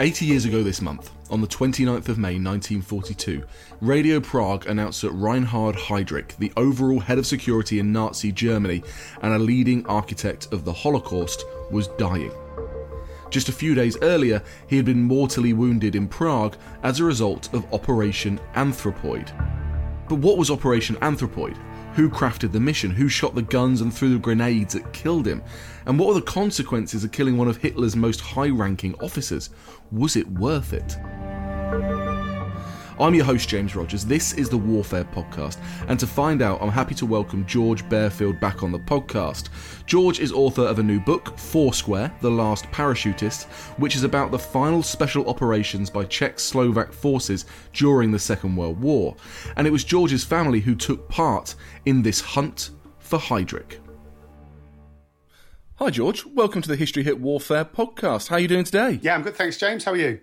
80 years ago this month, on the 29th of May 1942, Radio Prague announced that Reinhard Heydrich, the overall head of security in Nazi Germany and a leading architect of the Holocaust, was dying. Just a few days earlier, he had been mortally wounded in Prague as a result of Operation Anthropoid. But what was Operation Anthropoid? Who crafted the mission? Who shot the guns and threw the grenades that killed him? And what were the consequences of killing one of Hitler's most high ranking officers? Was it worth it? I'm your host, James Rogers. This is the Warfare Podcast, and to find out, I'm happy to welcome George Bearfield back on the podcast. George is author of a new book, Foursquare The Last Parachutist, which is about the final special operations by Czech Slovak forces during the Second World War. And it was George's family who took part in this hunt for Heydrich. Hi, George. Welcome to the History Hit Warfare podcast. How are you doing today? Yeah, I'm good. Thanks, James. How are you?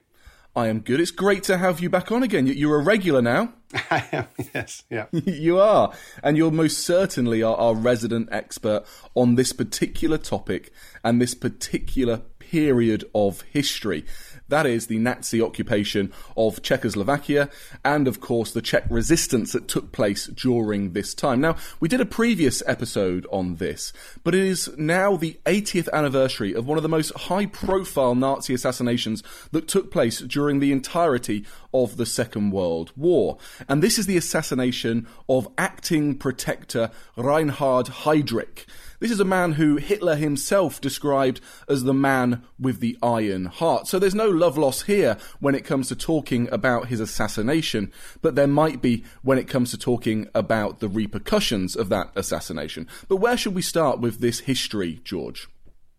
I am good. It's great to have you back on again. You're a regular now. I am, yes, yeah. you are. And you're most certainly our, our resident expert on this particular topic and this particular period of history. That is the Nazi occupation of Czechoslovakia and, of course, the Czech resistance that took place during this time. Now, we did a previous episode on this, but it is now the 80th anniversary of one of the most high profile Nazi assassinations that took place during the entirety of the Second World War. And this is the assassination of acting protector Reinhard Heydrich. This is a man who Hitler himself described as the man with the iron heart. So there's no love loss here when it comes to talking about his assassination, but there might be when it comes to talking about the repercussions of that assassination. But where should we start with this history, George?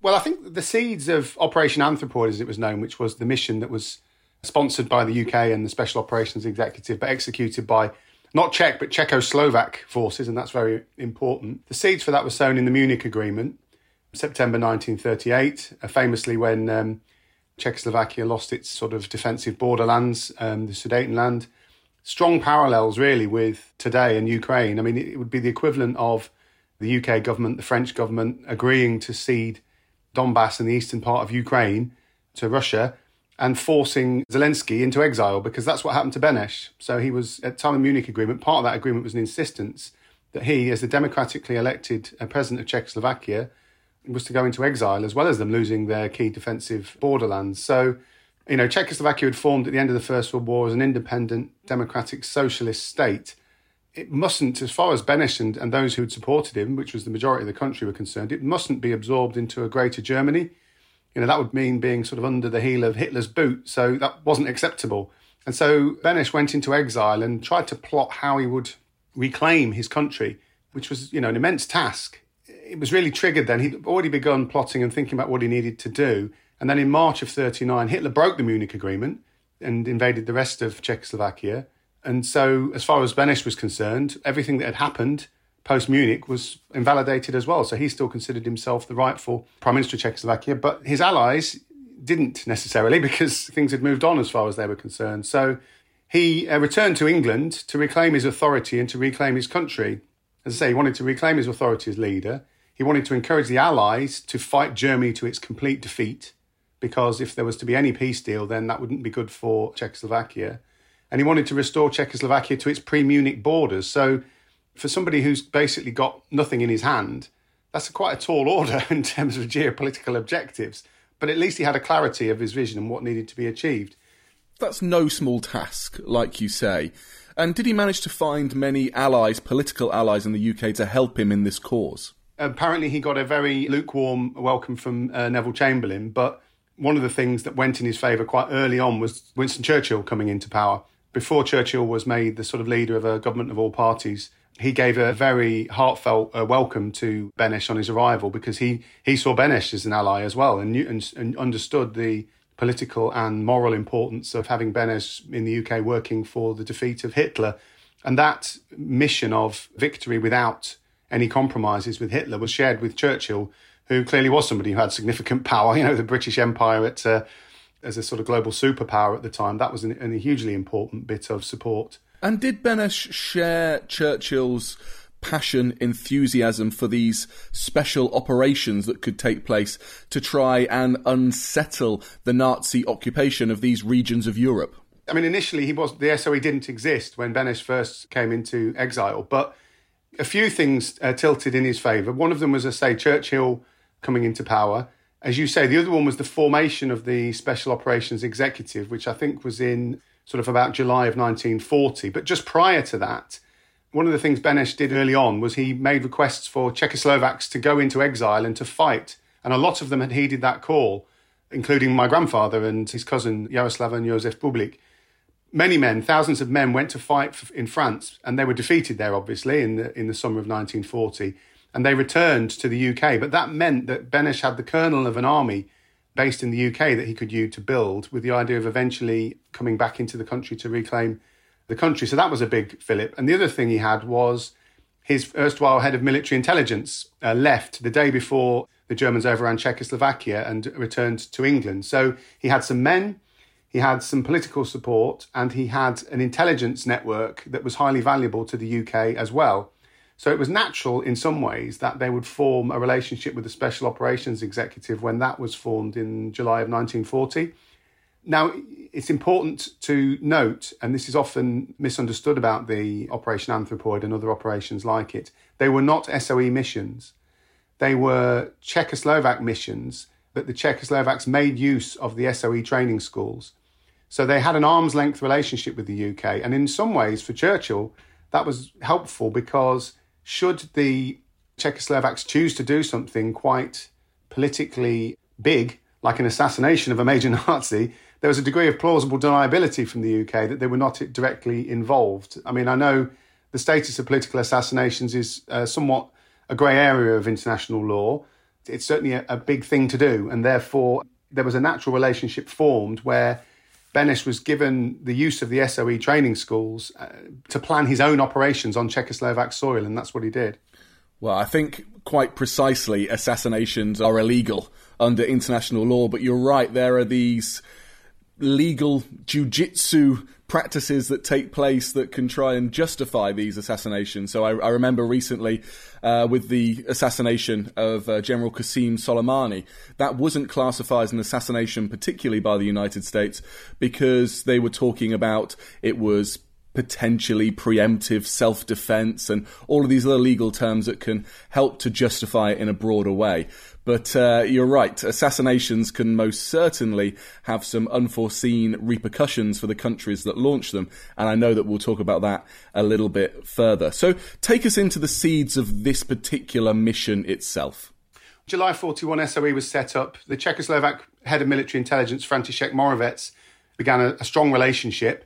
Well, I think the seeds of Operation Anthropoid, as it was known, which was the mission that was sponsored by the UK and the Special Operations Executive, but executed by not Czech, but Czechoslovak forces, and that's very important. The seeds for that were sown in the Munich Agreement, September 1938, uh, famously when um, Czechoslovakia lost its sort of defensive borderlands, um, the Sudetenland. Strong parallels, really, with today and Ukraine. I mean, it would be the equivalent of the UK government, the French government agreeing to cede Donbass and the eastern part of Ukraine to Russia and forcing Zelensky into exile because that's what happened to Beneš. So he was, at the time of Munich Agreement, part of that agreement was an insistence that he, as the democratically elected uh, president of Czechoslovakia, was to go into exile as well as them losing their key defensive borderlands. So, you know, Czechoslovakia had formed at the end of the First World War as an independent, democratic, socialist state. It mustn't, as far as Beneš and, and those who had supported him, which was the majority of the country, were concerned, it mustn't be absorbed into a greater Germany you know, that would mean being sort of under the heel of Hitler's boot. So that wasn't acceptable. And so Beneš went into exile and tried to plot how he would reclaim his country, which was, you know, an immense task. It was really triggered then. He'd already begun plotting and thinking about what he needed to do. And then in March of 39, Hitler broke the Munich Agreement and invaded the rest of Czechoslovakia. And so, as far as Beneš was concerned, everything that had happened post Munich was invalidated as well. So he still considered himself the rightful prime minister of Czechoslovakia, but his allies didn't necessarily because things had moved on as far as they were concerned. So he uh, returned to England to reclaim his authority and to reclaim his country. As I say, he wanted to reclaim his authority as leader. He wanted to encourage the Allies to fight Germany to its complete defeat, because if there was to be any peace deal, then that wouldn't be good for Czechoslovakia. And he wanted to restore Czechoslovakia to its pre Munich borders. So, for somebody who's basically got nothing in his hand, that's a quite a tall order in terms of geopolitical objectives. But at least he had a clarity of his vision and what needed to be achieved. That's no small task, like you say. And did he manage to find many allies, political allies in the UK, to help him in this cause? Apparently, he got a very lukewarm welcome from uh, Neville Chamberlain, but one of the things that went in his favour quite early on was Winston Churchill coming into power. Before Churchill was made the sort of leader of a government of all parties, he gave a very heartfelt uh, welcome to Beneš on his arrival because he, he saw Beneš as an ally as well and, knew, and, and understood the political and moral importance of having Beneš in the UK working for the defeat of Hitler. And that mission of victory without any compromises with Hitler was shared with Churchill, who clearly was somebody who had significant power. You know, the British Empire at, uh, as a sort of global superpower at the time, that was an, an, a hugely important bit of support. And did Beneš share Churchill's passion, enthusiasm for these special operations that could take place to try and unsettle the Nazi occupation of these regions of Europe? I mean, initially he was the SOE didn't exist when Beneš first came into exile, but a few things uh, tilted in his favour. One of them was, I say, Churchill coming into power. As you say, the other one was the formation of the Special Operations Executive, which I think was in sort of about July of 1940. But just prior to that, one of the things Beneš did early on was he made requests for Czechoslovaks to go into exile and to fight. And a lot of them had heeded that call, including my grandfather and his cousin Jaroslav and Josef Bublik. Many men, thousands of men, went to fight in France, and they were defeated there, obviously, in the, in the summer of 1940. And they returned to the UK. But that meant that Beneš had the kernel of an army based in the UK that he could use to build, with the idea of eventually coming back into the country to reclaim the country. So that was a big fillip. And the other thing he had was his erstwhile head of military intelligence uh, left the day before the Germans overran Czechoslovakia and returned to England. So he had some men, he had some political support, and he had an intelligence network that was highly valuable to the UK as well. So it was natural in some ways that they would form a relationship with the Special Operations Executive when that was formed in July of 1940. Now, it's important to note, and this is often misunderstood about the Operation Anthropoid and other operations like it, they were not SOE missions. They were Czechoslovak missions, but the Czechoslovaks made use of the SOE training schools. So they had an arm's length relationship with the UK. And in some ways, for Churchill, that was helpful because should the Czechoslovaks choose to do something quite politically big, like an assassination of a major Nazi, there was a degree of plausible deniability from the UK that they were not directly involved. I mean, I know the status of political assassinations is uh, somewhat a grey area of international law. It's certainly a, a, big thing to do, and therefore there was a natural relationship formed where Beneš was given the use of the SOE training schools uh, to plan his own operations on Czechoslovak soil, and that's what he did. Well, I think quite precisely assassinations are illegal under international law, but you're right, there are these legal jujitsu practices that take place that can try and justify these assassinations. So I, I remember recently uh, with the assassination of uh, General Qasem Soleimani, that wasn't classified as an assassination, particularly by the United States, because they were talking about it was potentially preemptive self defense and all of these other legal terms that can help to justify it in a broader way. But uh, you're right, assassinations can most certainly have some unforeseen repercussions for the countries that launch them, and I know that we'll talk about that a little bit further. So take us into the seeds of this particular mission itself. July 41 SOE was set up. The Czechoslovak head of military intelligence, František Moravec, began a, a strong relationship,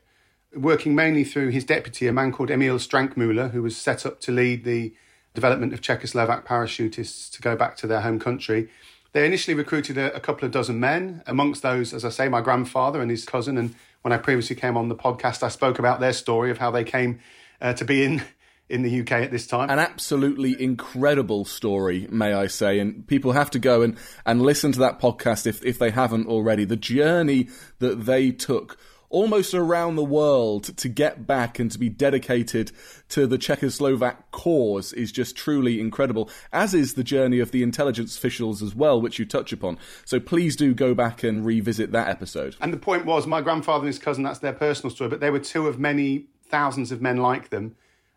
working mainly through his deputy, a man called Emil Strankmüller, who was set up to lead the development of Czechoslovak parachutists to go back to their home country. They initially recruited a, a, couple of dozen men, amongst those, as I say, my grandfather and his cousin. And when I previously came on the podcast, I spoke about their story of how they came uh, to be in in the UK at this time. An absolutely incredible story, may I say, and people have to go and, and listen to that podcast if, if they haven't already. The journey that they took almost around the world to get back and to be dedicated to the Czechoslovak cause is just truly incredible, as is the journey of the intelligence officials as well, which you touch upon. So please do go back and revisit that episode. And the point was, my grandfather and his cousin, that's their personal story, but they were two of many thousands of men like them.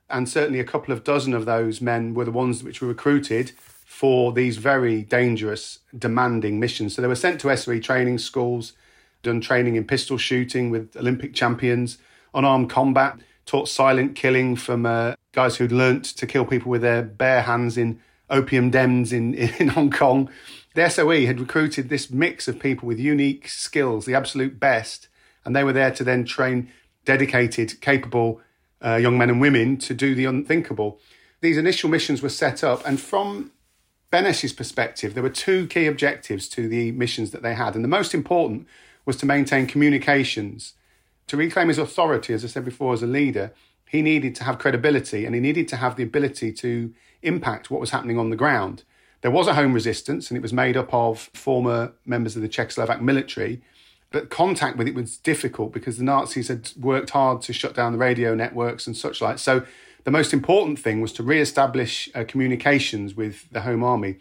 And certainly a couple of dozen of those men were the ones which were recruited for these very dangerous, demanding missions. So they were sent to SOE training schools done training in pistol shooting with Olympic champions, unarmed combat, taught silent killing from uh, guys who'd learnt to kill people with their bare hands in opium dens in, in Hong Kong. The SOE had recruited this mix of people with unique skills, the absolute best, and they were there to then train dedicated, capable uh, young men and women to do the unthinkable. These initial missions were set up, and from Beneš's perspective, there were two key objectives to the missions that they had. And the most important was to maintain communications. To reclaim his authority, as I said before, as a leader, he needed to have credibility and he needed to have the ability to impact what was happening on the ground. There was a home resistance and it was made up of former members of the Czechoslovak military, but contact with it was difficult because the Nazis had worked hard to shut down the radio networks and such like. So the most important thing was to re-establish uh, communications with the home army.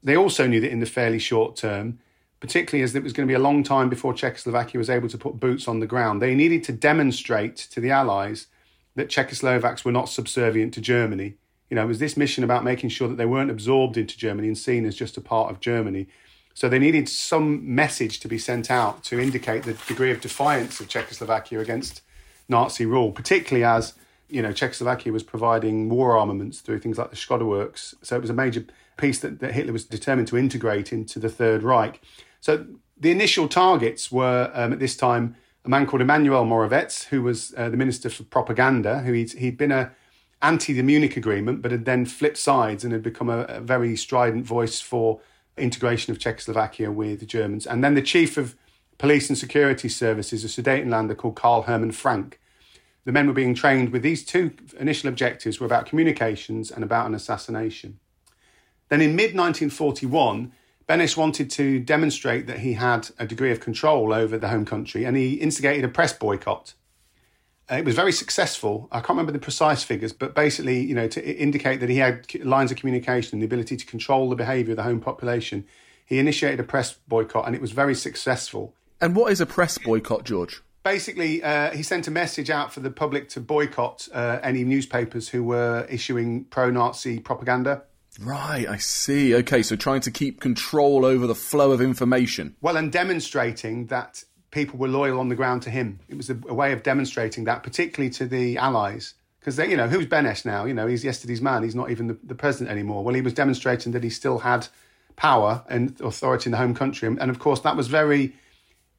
They also knew that in the fairly short term, particularly as it was going to be a long time before Czechoslovakia was able to put boots on the ground. They needed to demonstrate to the Allies that Czechoslovaks were not subservient to Germany. You know, it was this mission about making sure that they weren't absorbed into Germany and seen as just a part of Germany. So they needed some message to be sent out to indicate the degree of defiance of Czechoslovakia against Nazi rule, particularly as you know Czechoslovakia was providing war armaments through things like the Skoda Works. So it was a major piece that, that Hitler was determined to integrate into the Third Reich. So the initial targets were um, at this time a man called Emanuel Moravec, who was uh, the Minister for Propaganda, who he'd, he'd been a anti the Munich Agreement, but had then flipped sides and had become a, a very strident voice for integration of Czechoslovakia with the Germans. And then the chief of police and security services, a Sudetenlander called Karl Hermann Frank. The men were being trained with these two initial objectives were about communications and about an assassination. Then in mid 1941, Beneš wanted to demonstrate that he had a degree of control over the home country and he instigated a press boycott. Uh, it was very successful. I can't remember the precise figures, but basically, you know, to indicate that he had lines of communication and the ability to control the behaviour of the home population, he initiated a press boycott and it was very successful. And what is a press boycott, George? Basically, uh, he sent a message out for the public to boycott uh, any newspapers who were issuing pro Nazi propaganda. Right, I see. Okay, so trying to keep control over the flow of information. Well, and demonstrating that people were loyal on the ground to him. It was a, a way of demonstrating that, particularly to the Allies. Because, you know, who's Beneš now? You know, he's yesterday's man. He's not even the, the president anymore. Well, he was demonstrating that he still had power and authority in the home country. And, and of course, that was very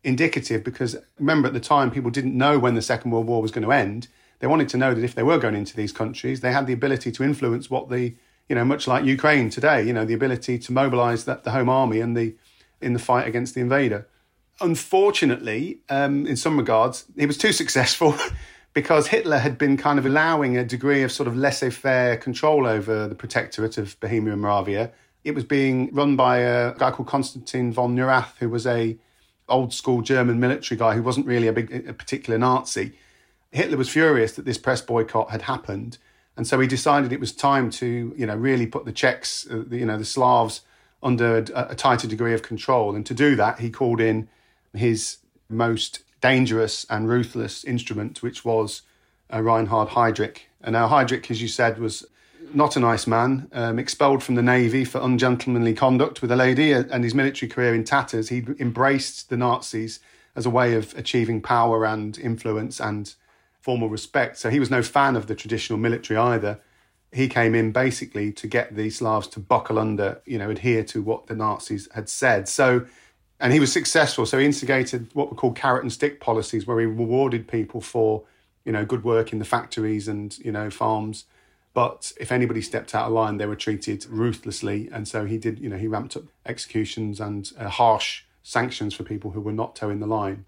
indicative because remember at the time, people didn't know when the Second World War was going to end. They wanted to know that if they were going into these countries, they had the ability to influence what the you know, much like Ukraine today, you know, the ability to mobilize that, the home army and the in the fight against the invader. Unfortunately, um, in some regards, he was too successful because Hitler had been kind of allowing a degree of sort of laissez-faire control over the protectorate of Bohemia and Moravia. It was being run by a guy called Konstantin von Neurath, who was a old school German military guy who wasn't really a big, a particular Nazi. Hitler was furious that this press boycott had happened and so he decided it was time to, you know, really put the Czechs, uh, you know, the Slavs under a, a tighter degree of control. And to do that, he called in his most dangerous and ruthless instrument, which was uh, Reinhard Heydrich. And now Heydrich, as you said, was not a nice man, um, expelled from the navy for ungentlemanly conduct with a lady, uh, and his military career in tatters. He embraced the Nazis as a way of achieving power and influence and formal respect. So he was no fan of the traditional military either. He came in basically to get the Slavs to buckle under, you know, adhere to what the Nazis had said. So, and he was successful. So he instigated what were called carrot and stick policies, where he rewarded people for, you know, good work in the factories and you know farms. But if anybody stepped out of line, they were treated ruthlessly. And so he did, you know, he ramped up executions and uh, harsh sanctions for people who were not toeing the line.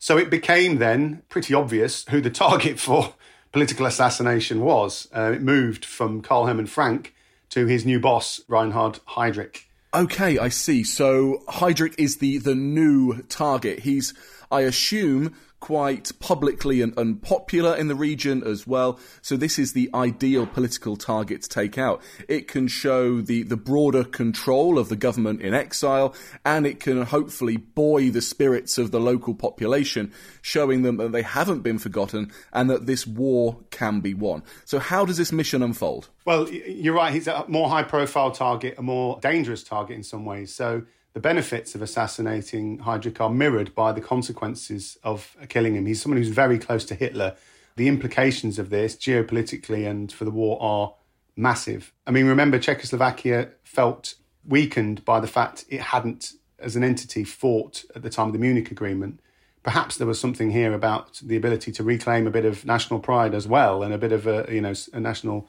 So it became then pretty obvious who the target for political assassination was. Uh, it moved from Karl Hermann Frank to his new boss, Reinhard Heydrich. Okay, I see. So Heydrich is the, the new target. He's, I assume, quite publicly and unpopular in the region as well. So this is the ideal political target to take out. It can show the, the broader control of the government in exile, and it can hopefully buoy the spirits of the local population, showing them that they haven't been forgotten and that this war can be won. So how does this mission unfold? Well, you're right. He's a more high profile target, a more dangerous target in some ways. So the benefits of assassinating Heydrich are mirrored by the consequences of killing him. He's someone who's very close to Hitler. The implications of this, geopolitically and for the war, are massive. I mean, remember, Czechoslovakia felt weakened by the fact it hadn't, as an entity, fought at the time of the Munich Agreement. Perhaps there was something here about the ability to reclaim a bit of national pride as well and a bit of a, you know, a national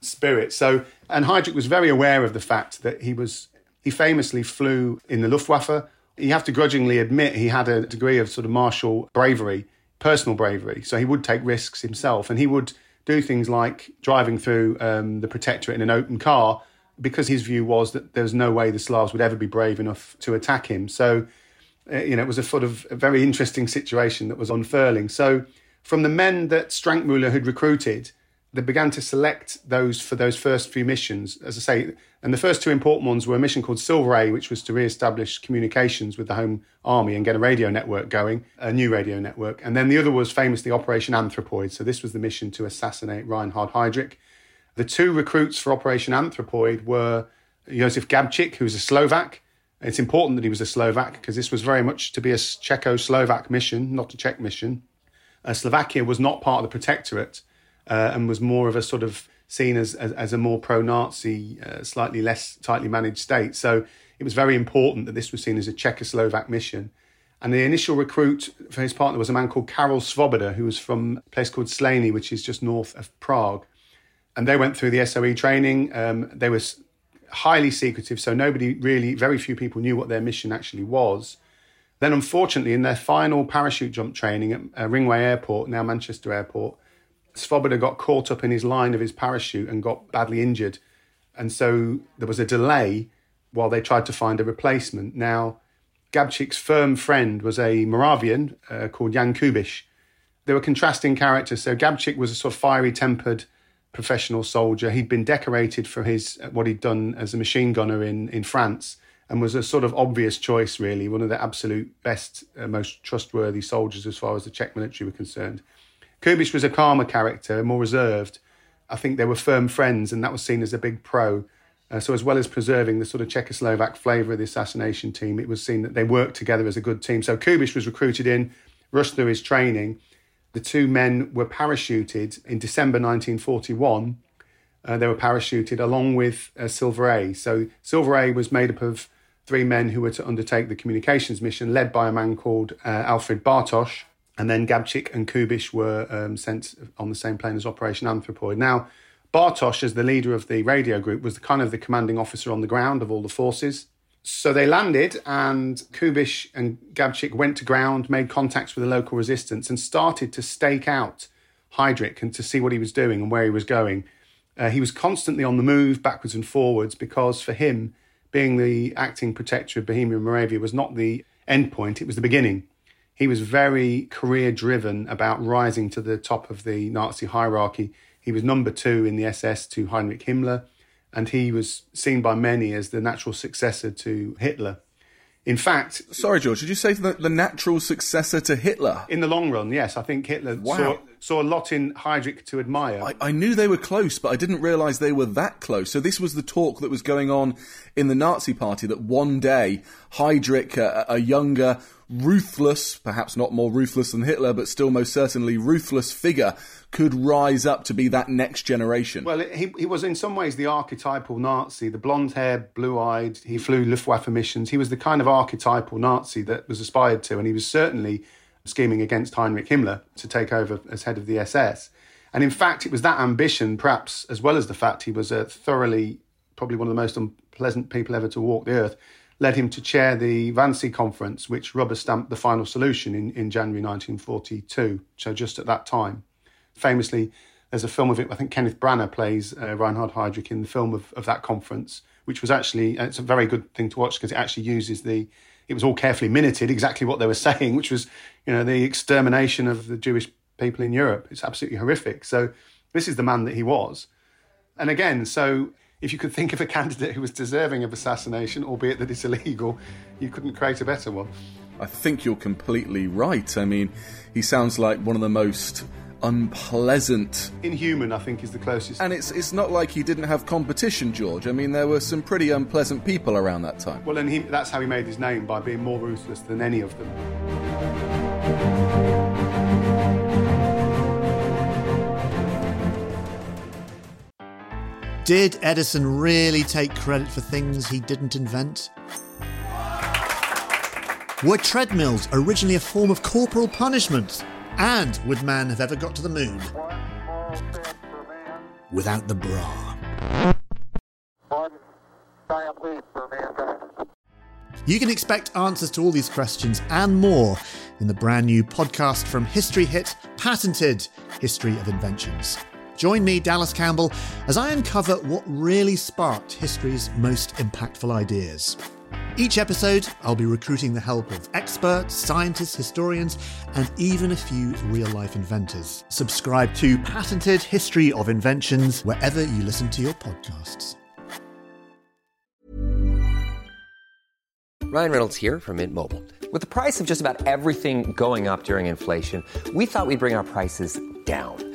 spirit. So, and Heydrich was very aware of the fact that he was he famously flew in the Luftwaffe. You have to grudgingly admit he had a degree of sort of martial bravery, personal bravery. So he would take risks himself and he would do things like driving through um, the protectorate in an open car because his view was that there was no way the Slavs would ever be brave enough to attack him. So, uh, you know, it was a sort of a very interesting situation that was unfurling. So, from the men that Strankmüller had recruited, they began to select those for those first few missions. As I say, and the first two important ones were a mission called Silver A, which was to re-establish communications with the home army and get a radio network going, a new radio network. And then the other was famously Operation Anthropoid. So this was the mission to assassinate Reinhard Heydrich. The two recruits for Operation Anthropoid were Josef Gabčík, was a Slovak. It's important that he was a Slovak because this was very much to be a Czechoslovak mission, not a Czech mission. Uh, Slovakia was not part of the protectorate uh, and was more of a sort of seen as, as, as a more pro Nazi, uh, slightly less tightly managed state. So it was very important that this was seen as a Czechoslovak mission. And the initial recruit for his partner was a man called Karel Svoboda, who was from a place called Slaný, which is just north of Prague. And they went through the SOE training. Um, they were highly secretive, so nobody really, very few people knew what their mission actually was. Then, unfortunately, in their final parachute jump training at uh, Ringway Airport, now Manchester Airport, Svoboda got caught up in his line of his parachute and got badly injured. And so there was a delay while they tried to find a replacement. Now, Gabčík's firm friend was a Moravian uh, called Jan Kubiš. They were contrasting characters. So Gabčík was a sort of fiery tempered professional soldier. He'd been decorated for his uh, what he'd done as a machine gunner in, in France and was a sort of obvious choice, really, one of the absolute best, uh, most trustworthy soldiers as far as the Czech military were concerned. Kubiš was a calmer character, more reserved. I think they were firm friends, and that was seen as a big pro. Uh, so, as well as preserving the sort of Czechoslovak flavour of the assassination team, it was seen that they worked together as a good team. So, Kubiš was recruited in, rushed through his training. The two men were parachuted in December 1941. Uh, they were parachuted along with uh, Silver A. So, Silver A was made up of three men who were to undertake the communications mission, led by a man called uh, Alfred Bartoš. And then Gabčík and Kubiš were um, sent on the same plane as Operation Anthropoid. Now, Bartoš, as the leader of the radio group, was the kind of the commanding officer on the ground of all the forces. So they landed, and Kubiš and Gabčík went to ground, made contacts with the local resistance, and started to stake out Heydrich and to see what he was doing and where he was going. Uh, he was constantly on the move, backwards and forwards, because for him, being the acting protector of Bohemia and Moravia was not the end point, it was the beginning. He was very career driven about rising to the top of the Nazi hierarchy. He was number two in the SS to Heinrich Himmler, and he was seen by many as the natural successor to Hitler. In fact, sorry, George, did you say the, the natural successor to Hitler? In the long run, yes. I think Hitler wow. saw, saw a lot in Heydrich to admire. I, I knew they were close, but I didn't realise they were that close. So this was the talk that was going on in the Nazi Party that one day Heydrich, a, a younger, ruthless, perhaps not more ruthless than Hitler, but still most certainly ruthless figure could rise up to be that next generation. Well, he, he was in some ways the archetypal Nazi, the blonde hair, blue eyed. He flew Luftwaffe missions. He was the kind of archetypal Nazi that was aspired to, and he was certainly scheming against Heinrich Himmler to take over as head of the SS. And in fact, it was that ambition, perhaps as well as the fact he was a thoroughly, probably one of the most unpleasant people ever to walk the earth, led him to chair the Wannsee Conference, which rubber stamped the final solution in, in January 1942, so just at that time. Famously, there's a film of it, I think Kenneth Branagh plays uh, Reinhard Heydrich in the film of, of that conference, which was actually, it's a very good thing to watch because it actually uses the it was all carefully minuted exactly what they were saying, which was, you know, the extermination of the Jewish people in Europe. It's absolutely horrific. So this is the man that he was. And again, so if you could think of a candidate who was deserving of assassination, albeit that it's illegal, you couldn't create a better one. I think you're completely right. I mean, he sounds like one of the most unpleasant. Inhuman, I think, is the closest. And it's it's not like he didn't have competition, George. I mean, there were some pretty unpleasant people around that time. Well, and he, that's how he made his name by being more ruthless than any of them. Did Edison really take credit for things he didn't invent? Were treadmills originally a form of corporal punishment? And would man have ever got to the moon without the bra? You can expect answers to all these questions and more in the brand new podcast from History Hit, patented History of Inventions. Join me, Dallas Campbell, as I uncover what really sparked history's most impactful ideas. Each episode, I'll be recruiting the help of experts, scientists, historians, and even a few real life inventors. Subscribe to Patented History of Inventions wherever you listen to your podcasts. Ryan Reynolds here from Mint Mobile. With the price of just about everything going up during inflation, we thought we'd bring our prices down.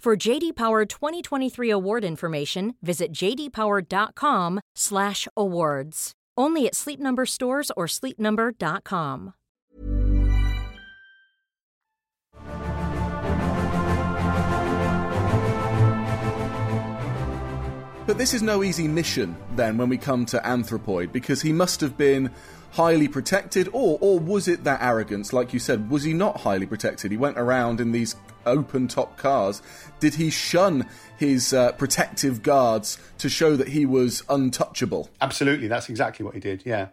For JD Power 2023 award information, visit jdpower.com/awards. Only at Sleep Number stores or sleepnumber.com. But this is no easy mission, then, when we come to Anthropoid, because he must have been highly protected, or or was it that arrogance? Like you said, was he not highly protected? He went around in these open top cars. Did he shun his uh, protective guards to show that he was untouchable? Absolutely, that's exactly what he did, yeah.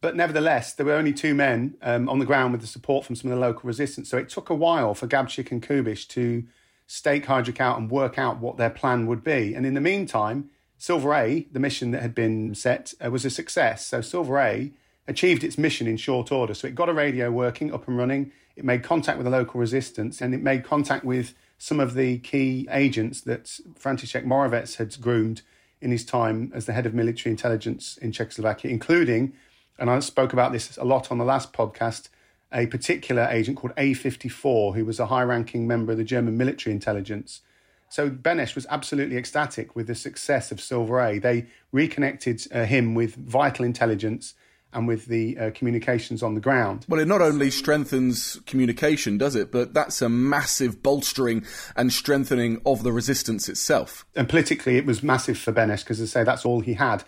But nevertheless, there were only two men um, on the ground with the support from some of the local resistance. So it took a while for Gabčík and Kubiš to stake Heydrich out and work out what their plan would be. And in the meantime, Silver A, the mission that had been set, uh, was a success. So Silver A achieved its mission in short order. So it got a radio working, up and running. It made contact with the local resistance and it made contact with some of the key agents that František Moravec had groomed in his time as the head of military intelligence in Czechoslovakia, including, and I spoke about this a lot on the last podcast, a particular agent called A54, who was a high ranking member of the German military intelligence. So Beneš was absolutely ecstatic with the success of Silver A. They reconnected uh, him with vital intelligence and with the uh, communications on the ground. Well, it not only strengthens communication, does it, but that's a massive bolstering and strengthening of the resistance itself. And politically, it was massive for Beneš because, as I say, that's all he had.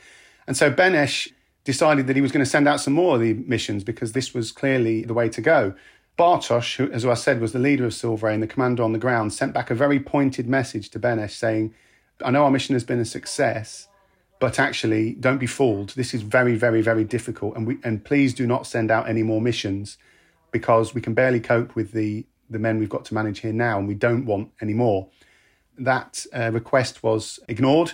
And so Beneš decided that he was going to send out some more of the missions because this was clearly the way to go. Bartoš, who, as I said, was the leader of Silver A and the commander on the ground, sent back a very pointed message to Beneš saying, I know our mission has been a success, but actually don't be fooled. This is very, very, very difficult. And we and please do not send out any more missions because we can barely cope with the, the men we've got to manage here now and we don't want any more. that uh, request was ignored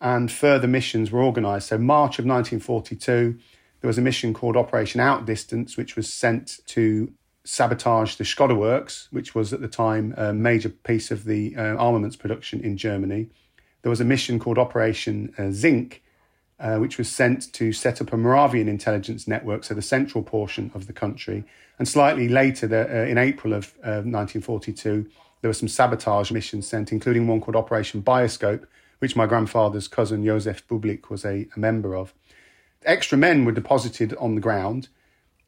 and further missions were organised. So, March of 1942, there was a mission called Operation Outdistance, which was sent to sabotage the Skoda Works, which was at the time a major piece of the uh, armaments production in Germany. There was a mission called Operation uh, Zinc, uh, which was sent to set up a Moravian intelligence network, so the central portion of the country. And slightly later, the, uh, in April of 1942, there were some sabotage missions sent, including one called Operation Bioscope, which my grandfather's cousin Josef Bublik was a, a member of. Extra men were deposited on the ground.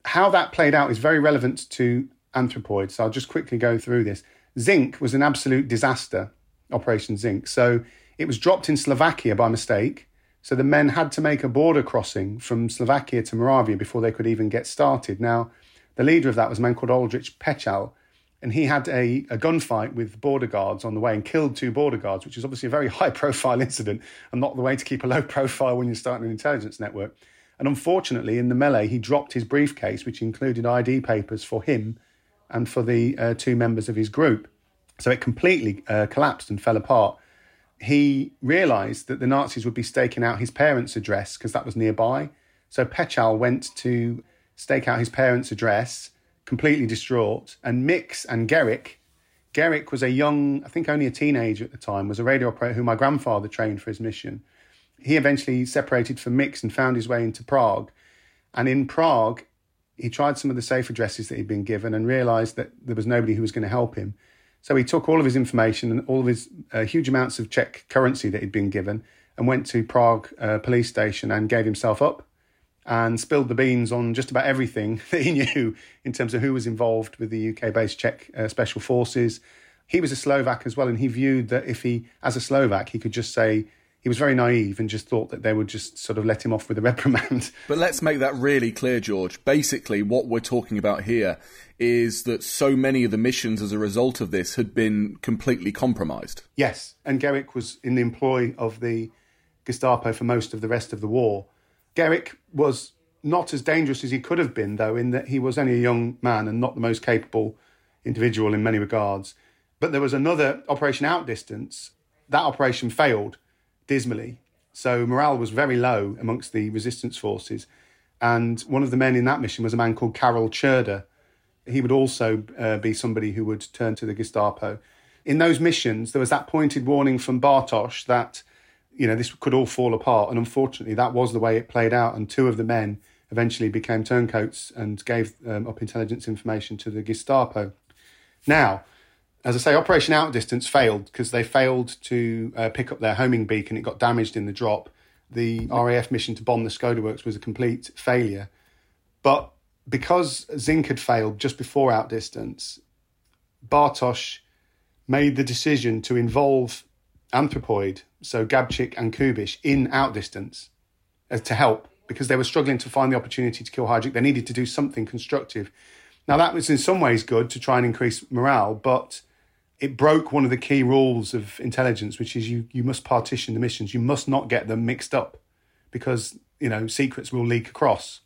How that played out is very relevant to anthropoids. So I'll just quickly go through this. Zinc was an absolute disaster, Operation Zinc. So it was dropped in Slovakia by mistake. So the men had to make a border crossing from Slovakia to Moravia before they could even get started. Now, the leader of that was a man called Oldřich Pechal, and he had a, a gunfight with border guards on the way and killed two border guards, which is obviously a very high profile incident and not the way to keep a low profile when you're starting an intelligence network. And unfortunately, in the melee, he dropped his briefcase, which included ID papers for him and for the uh, two members of his group. So it completely uh, collapsed and fell apart he realized that the Nazis would be staking out his parents' address because that was nearby. So Pechal went to stake out his parents' address, completely distraught. And Mikš and Gerik, Gerik was a young, I think only a teenager at the time, was a radio operator who my grandfather trained for his mission. He eventually separated from Mikš and found his way into Prague. And in Prague, he tried some of the safe addresses that he'd been given and realized that there was nobody who was going to help him. So he took all of his information and all of his uh, huge amounts of Czech currency that he'd been given and went to Prague uh, police station and gave himself up and spilled the beans on just about everything that he knew in terms of who was involved with the UK based Czech uh, special forces. He was a Slovak as well, and he viewed that if he, as a Slovak, he could just say, he was very naive and just thought that they would just sort of let him off with a reprimand. But let's make that really clear, George. Basically, what we're talking about here is that so many of the missions as a result of this had been completely compromised. Yes, and Gerik was in the employ of the Gestapo for most of the rest of the war. Gerik was not as dangerous as he could have been, though, in that he was only a young man and not the most capable individual in many regards. But there was another Operation Outdistance. That operation failed dismally. So morale was very low amongst the resistance forces. And one of the men in that mission was a man called Karel Čurda. He would also uh, be somebody who would turn to the Gestapo. In those missions, there was that pointed warning from Bartoš that, you know, this could all fall apart. And unfortunately, that was the way it played out. And two of the men eventually became turncoats and gave um, up intelligence information to the Gestapo. Now, as I say, Operation Outdistance failed because they failed to uh, pick up their homing beacon. It got damaged in the drop. The RAF mission to bomb the Skoda Works was a complete failure. But because Zinc had failed just before Outdistance, Bartoš made the decision to involve Anthropoid, so Gabčík and Kubiš, in Outdistance uh, to help because they were struggling to find the opportunity to kill Heydrich. They needed to do something constructive. Now, that was in some ways good to try and increase morale, but it broke one of the key rules of intelligence, which is you you must partition the missions. You must not get them mixed up because you know secrets will leak across,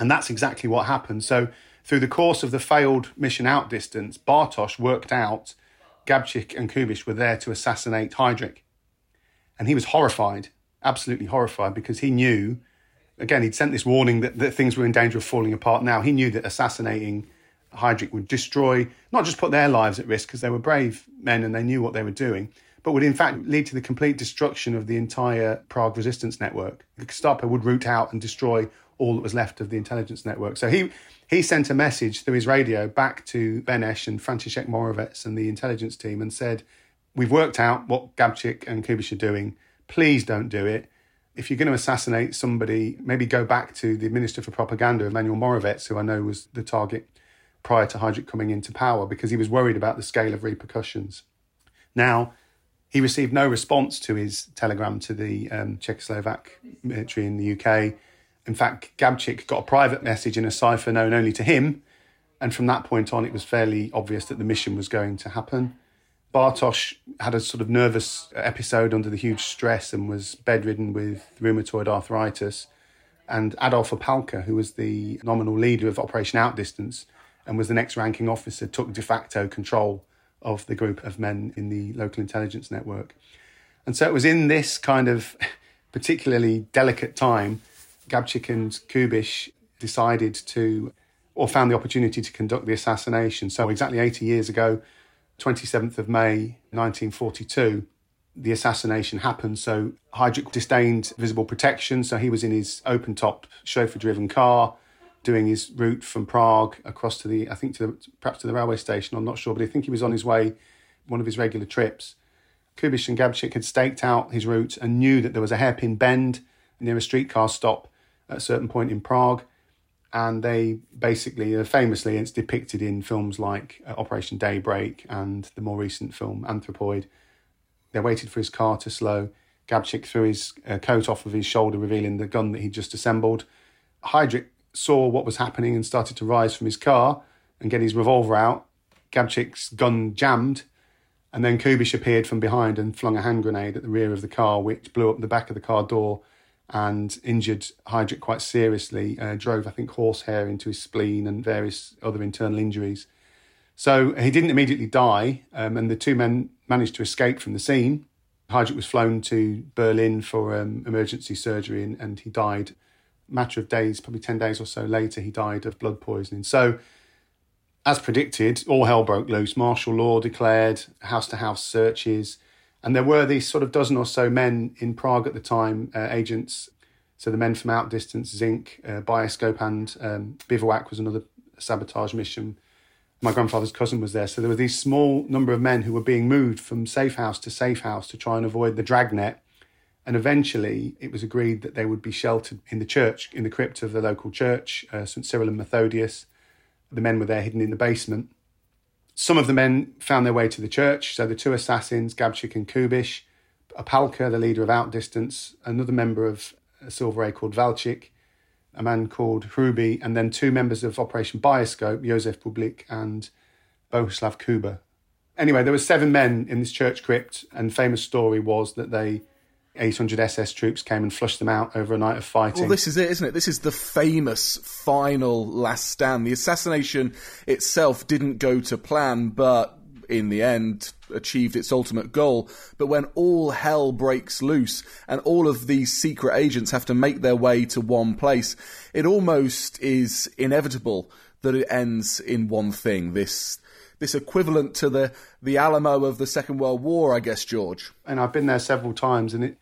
and that's exactly what happened. So through the course of the failed mission outdistance, Bartoš worked out Gabčík and Kubiš were there to assassinate Heydrich, and he was horrified, absolutely horrified, because he knew. Again, he'd sent this warning that, that things were in danger of falling apart. Now he knew that assassinating Heydrich would destroy, not just put their lives at risk because they were brave men and they knew what they were doing, but would in fact lead to the complete destruction of the entire Prague resistance network. The Gestapo would root out and destroy all that was left of the intelligence network. So he he sent a message through his radio back to Beneš and František Moravec and the intelligence team and said, "We've worked out what Gabčík and Kubiš are doing. Please don't do it. If you're going to assassinate somebody, maybe go back to the Minister for Propaganda, Emanuel Moravec, who I know was the target prior to Heydrich coming into power because he was worried about the scale of repercussions. Now, he received no response to his telegram to the um, Czechoslovak military in the UK. In fact, Gabčík got a private message in a cipher known only to him, and from that point on, it was fairly obvious that the mission was going to happen. Bartoš had a sort of nervous episode under the huge stress and was bedridden with rheumatoid arthritis. And Adolf Opálka, who was the nominal leader of Operation Outdistance, and was the next ranking officer, took de facto control of the group of men in the local intelligence network. And so it was in this kind of particularly delicate time, Gabčík and Kubiš decided to, or found the opportunity to conduct the assassination. So exactly 80 years ago, 27th of May 1942, the assassination happened. So Heydrich disdained visible protection, so he was in his open top chauffeur driven car doing his route from Prague across to the, I think to the, perhaps to the railway station, I'm not sure, but I think he was on his way, one of his regular trips. Kubiš and Gabčík had staked out his route and knew that there was a hairpin bend near a streetcar stop at a certain point in Prague. And they basically, uh, famously, it's depicted in films like uh, Operation Daybreak and the more recent film Anthropoid. They waited for his car to slow. Gabčík threw his uh, coat off of his shoulder, revealing the gun that he'd just assembled. Heydrich saw what was happening and started to rise from his car and get his revolver out. Gabčík's gun jammed, and then Kubiš appeared from behind and flung a hand grenade at the rear of the car, which blew up the back of the car door and injured Heydrich quite seriously. Uh, drove, I think, horsehair into his spleen and various other internal injuries. So he didn't immediately die, um, and the two men managed to escape from the scene. Heydrich was flown to Berlin for um, emergency surgery, and, and he died matter of days, probably 10 days or so later, he died of blood poisoning. So, as predicted, all hell broke loose. Martial law declared, house to house searches. And there were these sort of dozen or so men in Prague at the time, uh, agents. So the men from Outdistance, Zinc, uh, Bioscop, and um, Bivouac was another sabotage mission. My grandfather's cousin was there. So there were these small number of men who were being moved from safe house to safe house to try and avoid the dragnet and eventually, it was agreed that they would be sheltered in the church, in the crypt of the local church, uh, St. Cyril and Methodius. The men were there hidden in the basement. Some of the men found their way to the church. So the two assassins, Gabčík and Kubiš, Opálka, the leader of Outdistance, another member of Silver A called Valčík, a man called Hrubý, and then two members of Operation Bioscop, Josef Bublík and Bohuslav Kouba. Anyway, there were seven men in this church crypt, and famous story was that they 800 SS troops came and flushed them out over a night of fighting. Well, this is it, isn't it? This is the famous final last stand. The assassination itself didn't go to plan, but in the end achieved its ultimate goal. But when all hell breaks loose and all of these secret agents have to make their way to one place, it almost is inevitable that it ends in one thing. This this equivalent to the the Alamo of the Second World War, I guess, George. And I've been there several times, and it,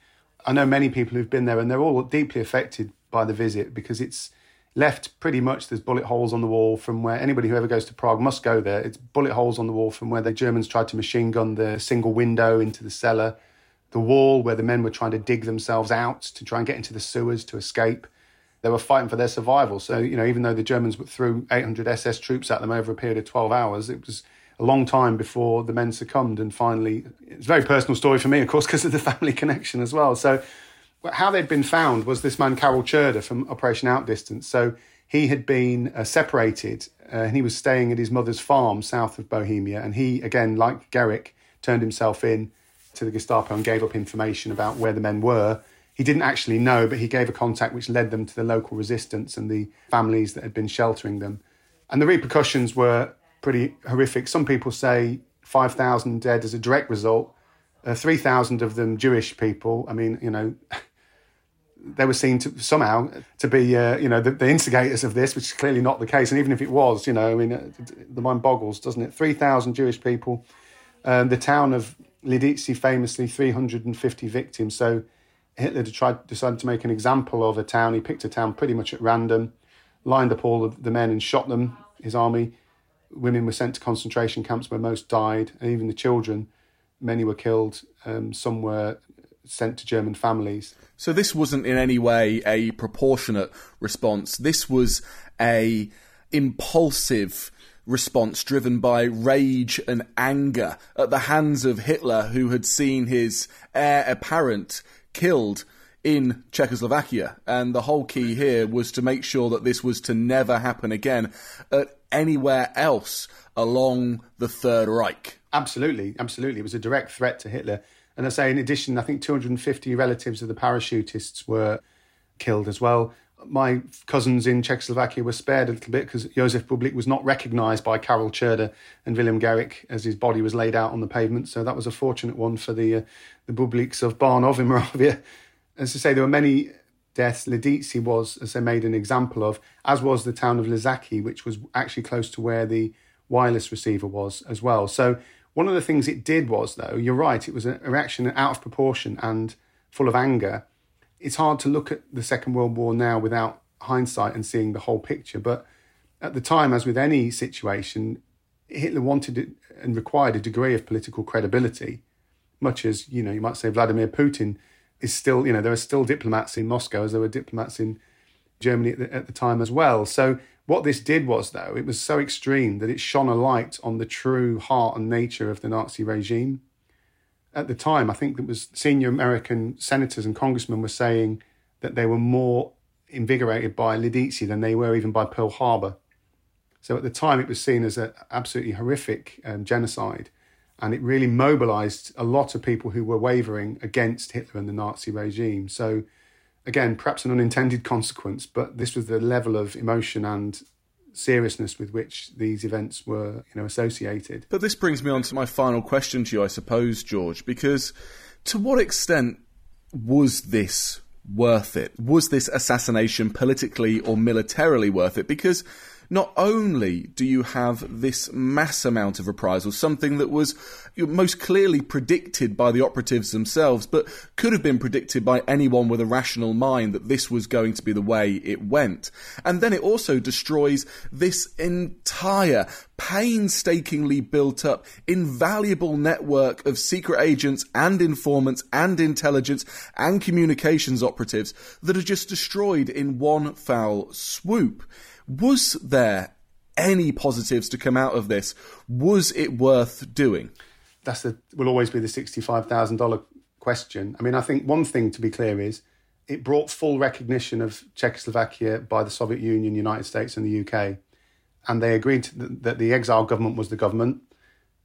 I know many people who've been there, and they're all deeply affected by the visit because it's left pretty much there's bullet holes on the wall from where anybody who ever goes to Prague must go there. It's bullet holes on the wall from where the Germans tried to machine gun the single window into the cellar, the wall where the men were trying to dig themselves out to try and get into the sewers to escape. They were fighting for their survival. So, you know, even though the Germans threw 800 SS troops at them over a period of 12 hours, it was a long time before the men succumbed. And finally, it's a very personal story for me, of course, because of the family connection as well. So, how they'd been found was this man, Karel Čurda from Operation Outdistance. So, he had been uh, separated uh, and he was staying at his mother's farm south of Bohemia. And he, again, like Gerik, turned himself in to the Gestapo and gave up information about where the men were. He didn't actually know, but he gave a contact which led them to the local resistance and the families that had been sheltering them. And the repercussions were pretty horrific. Some people say 5,000 dead as a direct result, uh, 3,000 of them Jewish people. I mean, you know, they were seen to somehow to be, uh, you know, the, the, instigators of this, which is clearly not the case. And even if it was, you know, I mean, uh, the mind boggles, doesn't it? 3,000 Jewish people. Um, the town of Lidice, famously, 350 victims. So Hitler tried, decided to make an example of a town. He picked a town pretty much at random, lined up all of the men and shot them, his army women were sent to concentration camps where most died, and even the children, many were killed. Um, some were sent to German families. So this wasn't in any way a proportionate response. This was a impulsive response driven by rage and anger at the hands of Hitler, who had seen his heir apparent killed in Czechoslovakia. And the whole key here was to make sure that this was to never happen again at anywhere else along the Third Reich. Absolutely, absolutely. It was a direct threat to Hitler. And I say, in addition, I think 250 relatives of the parachutists were killed as well. my cousins in Czechoslovakia were spared a little bit because Josef Bublík was not recognised by Karel Čurda and William Gerik as his body was laid out on the pavement. So that was a fortunate one for the uh, the Bublíks of Barnov in Moravia. As I say, there were many deaths. Lidice was, as they made an example of, as was the town of Ležáky, which was actually close to where the wireless receiver was as well. So one of the things it did was, though, you're right, it was a reaction out of proportion and full of anger it's hard to look at the Second World War now without hindsight and seeing the whole picture. But at the time, as with any situation, Hitler wanted and required a degree of political credibility, much as, you know, you might say Vladimir Putin is still, you know, there are still diplomats in Moscow as there were diplomats in Germany at the, at the time as well. So what this did was, though, it was so extreme that it shone a light on the true heart and nature of the Nazi regime at the time, I think it was senior American senators and congressmen were saying that they were more invigorated by Lidice than they were even by Pearl Harbor. So at the time, it was seen as an absolutely horrific um, genocide. And it really mobilized a lot of people who were wavering against Hitler and the Nazi regime. So, again, perhaps an unintended consequence, but this was the level of emotion and seriousness with which these events were, you know, associated. But this brings me on to my final question to you, I suppose, George, because to what extent was this worth it? Was this assassination politically or militarily worth it? Because not only do you have this mass amount of reprisals, something that was most clearly predicted by the operatives themselves, but could have been predicted by anyone with a rational mind that this was going to be the way it went. And then it also destroys this entire painstakingly built up, invaluable network of secret agents and informants and intelligence and communications operatives that are just destroyed in one foul swoop. Was there any positives to come out of this? Was it worth doing? That's the will always be the sixty-five thousand dollar question. I mean, I think one thing to be clear is it brought full recognition of Czechoslovakia by the Soviet Union, United States, and the UK, and they agreed that the exile government was the government.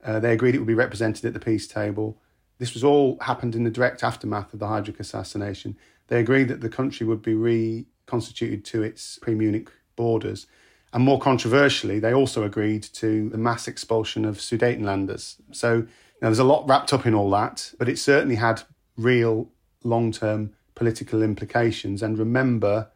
Uh, they agreed it would be represented at the peace table. This was all happened in the direct aftermath of the Heydrich assassination. They agreed that the country would be reconstituted to its pre-Munich borders. And more controversially, they also agreed to the mass expulsion of Sudetenlanders. So know, there's a lot wrapped up in all that, but it certainly had real long term political implications. And remember,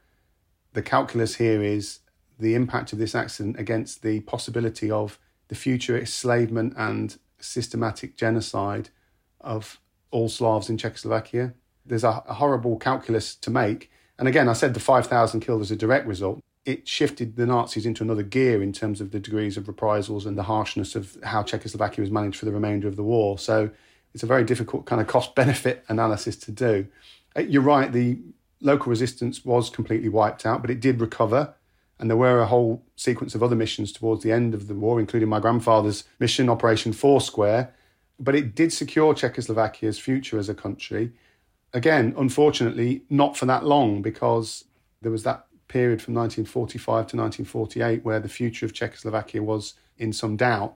the calculus here is the impact of this accident against the possibility of the future enslavement and systematic genocide of all Slavs in Czechoslovakia. There's a, a horrible calculus to make. And again, I said the 5,000 killed as a direct result it shifted the Nazis into another gear in terms of the degrees of reprisals and the harshness of how Czechoslovakia was managed for the remainder of the war. So it's a very difficult kind of cost benefit analysis to do. Uh, you're right, the local resistance was completely wiped out, but it did recover. And there were a whole sequence of other missions towards the end of the war, including my grandfather's mission, Operation Foursquare. But it did secure Czechoslovakia's future as a country. Again, unfortunately, not for that long, because there was that period from 1945 to 1948 where the future of Czechoslovakia was in some doubt.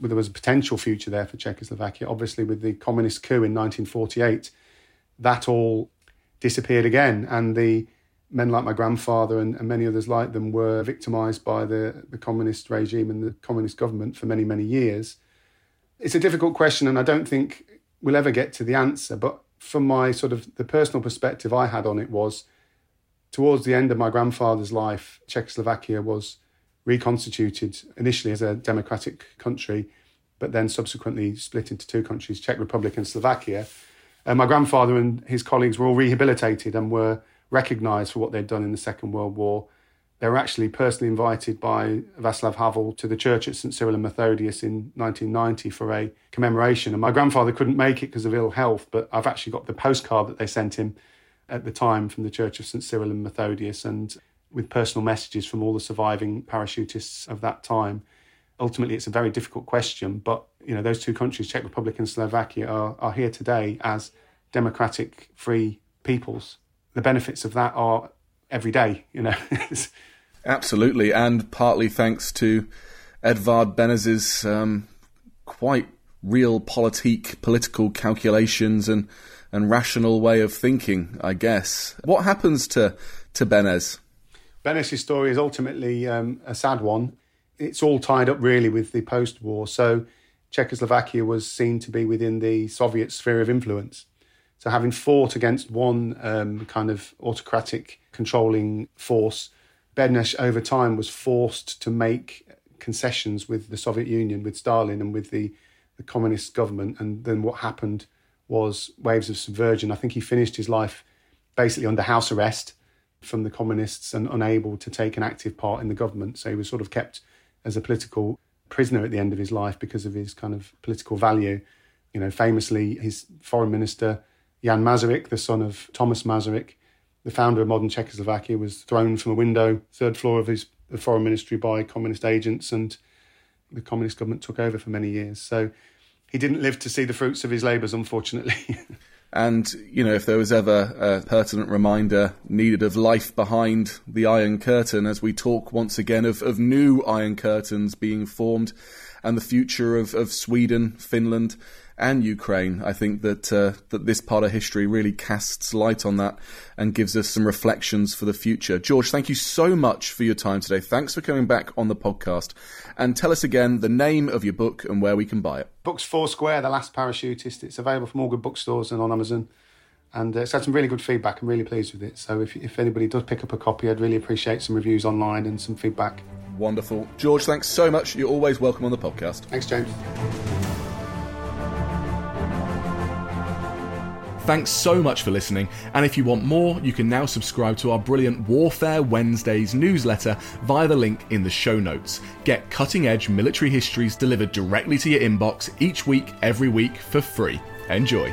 There was a potential future there for Czechoslovakia. Obviously, with the communist coup in 1948, that all disappeared again. And the men like my grandfather and, and many others like them were victimized by the, the communist regime and the communist government for many, many years. It's a difficult question, and I don't think we'll ever get to the answer. But from my sort of the personal perspective I had on it was towards the end of my grandfather's life, Czechoslovakia was reconstituted initially as a democratic country, but then subsequently split into two countries, Czech Republic and Slovakia. And my grandfather and his colleagues were all rehabilitated and were recognised for what they'd done in the Second World War. They were actually personally invited by Václav Havel to the church at St Cyril and Methodius in 1990 for a commemoration. And my grandfather couldn't make it because of ill health, but I've actually got the postcard that they sent him at the time from the Church of St Cyril and Methodius and with personal messages from all the surviving parachutists of that time. Ultimately, it's a very difficult question, but you know those two countries, Czech Republic and Slovakia, are, are here today as democratic, free peoples. The benefits of that are every day, you know. Absolutely, and partly thanks to Edvard Beneš's um, quite realpolitik, political calculations and and rational way of thinking, I guess. What happens to to Beneš? Beneš's story is ultimately um, a sad one. It's all tied up really with the post war. So Czechoslovakia was seen to be within the Soviet sphere of influence. So, having fought against one um, kind of autocratic controlling force, Beneš over time was forced to make concessions with the Soviet Union, with Stalin, and with the, the communist government. And then what happened was waves of subversion. I think he finished his life basically under house arrest from the communists and unable to take an active part in the government. So he was sort of kept as a political prisoner at the end of his life because of his kind of political value. You know, famously, his foreign minister Jan Masaryk, the son of Thomas Masaryk, the founder of modern Czechoslovakia, was thrown from a window, third floor of his foreign ministry by communist agents, and the communist government took over for many years. So he didn't live to see the fruits of his labours, unfortunately. and, you know, if there was ever a pertinent reminder needed of life behind the Iron Curtain, as we talk once again of, of new Iron Curtains being formed and the future of, of Sweden, Finland, and Ukraine. I think that uh, that this part of history really casts light on that and gives us some reflections for the future. George, thank you so much for your time today. Thanks for coming back on the podcast. And tell us again the name of your book and where we can buy it. Books Foursquare, The Last Parachutist. It's available from all good bookstores and on Amazon. And uh, it's had some really good feedback. I'm really pleased with it. So if, if anybody does pick up a copy, I'd really appreciate some reviews online and some feedback. Wonderful. George, thanks so much. You're always welcome on the podcast. Thanks, James. Thanks so much for listening, and if you want more, you can now subscribe to our brilliant Warfare Wednesdays newsletter via the link in the show notes. Get cutting edge military histories delivered directly to your inbox each week, every week for free. Enjoy.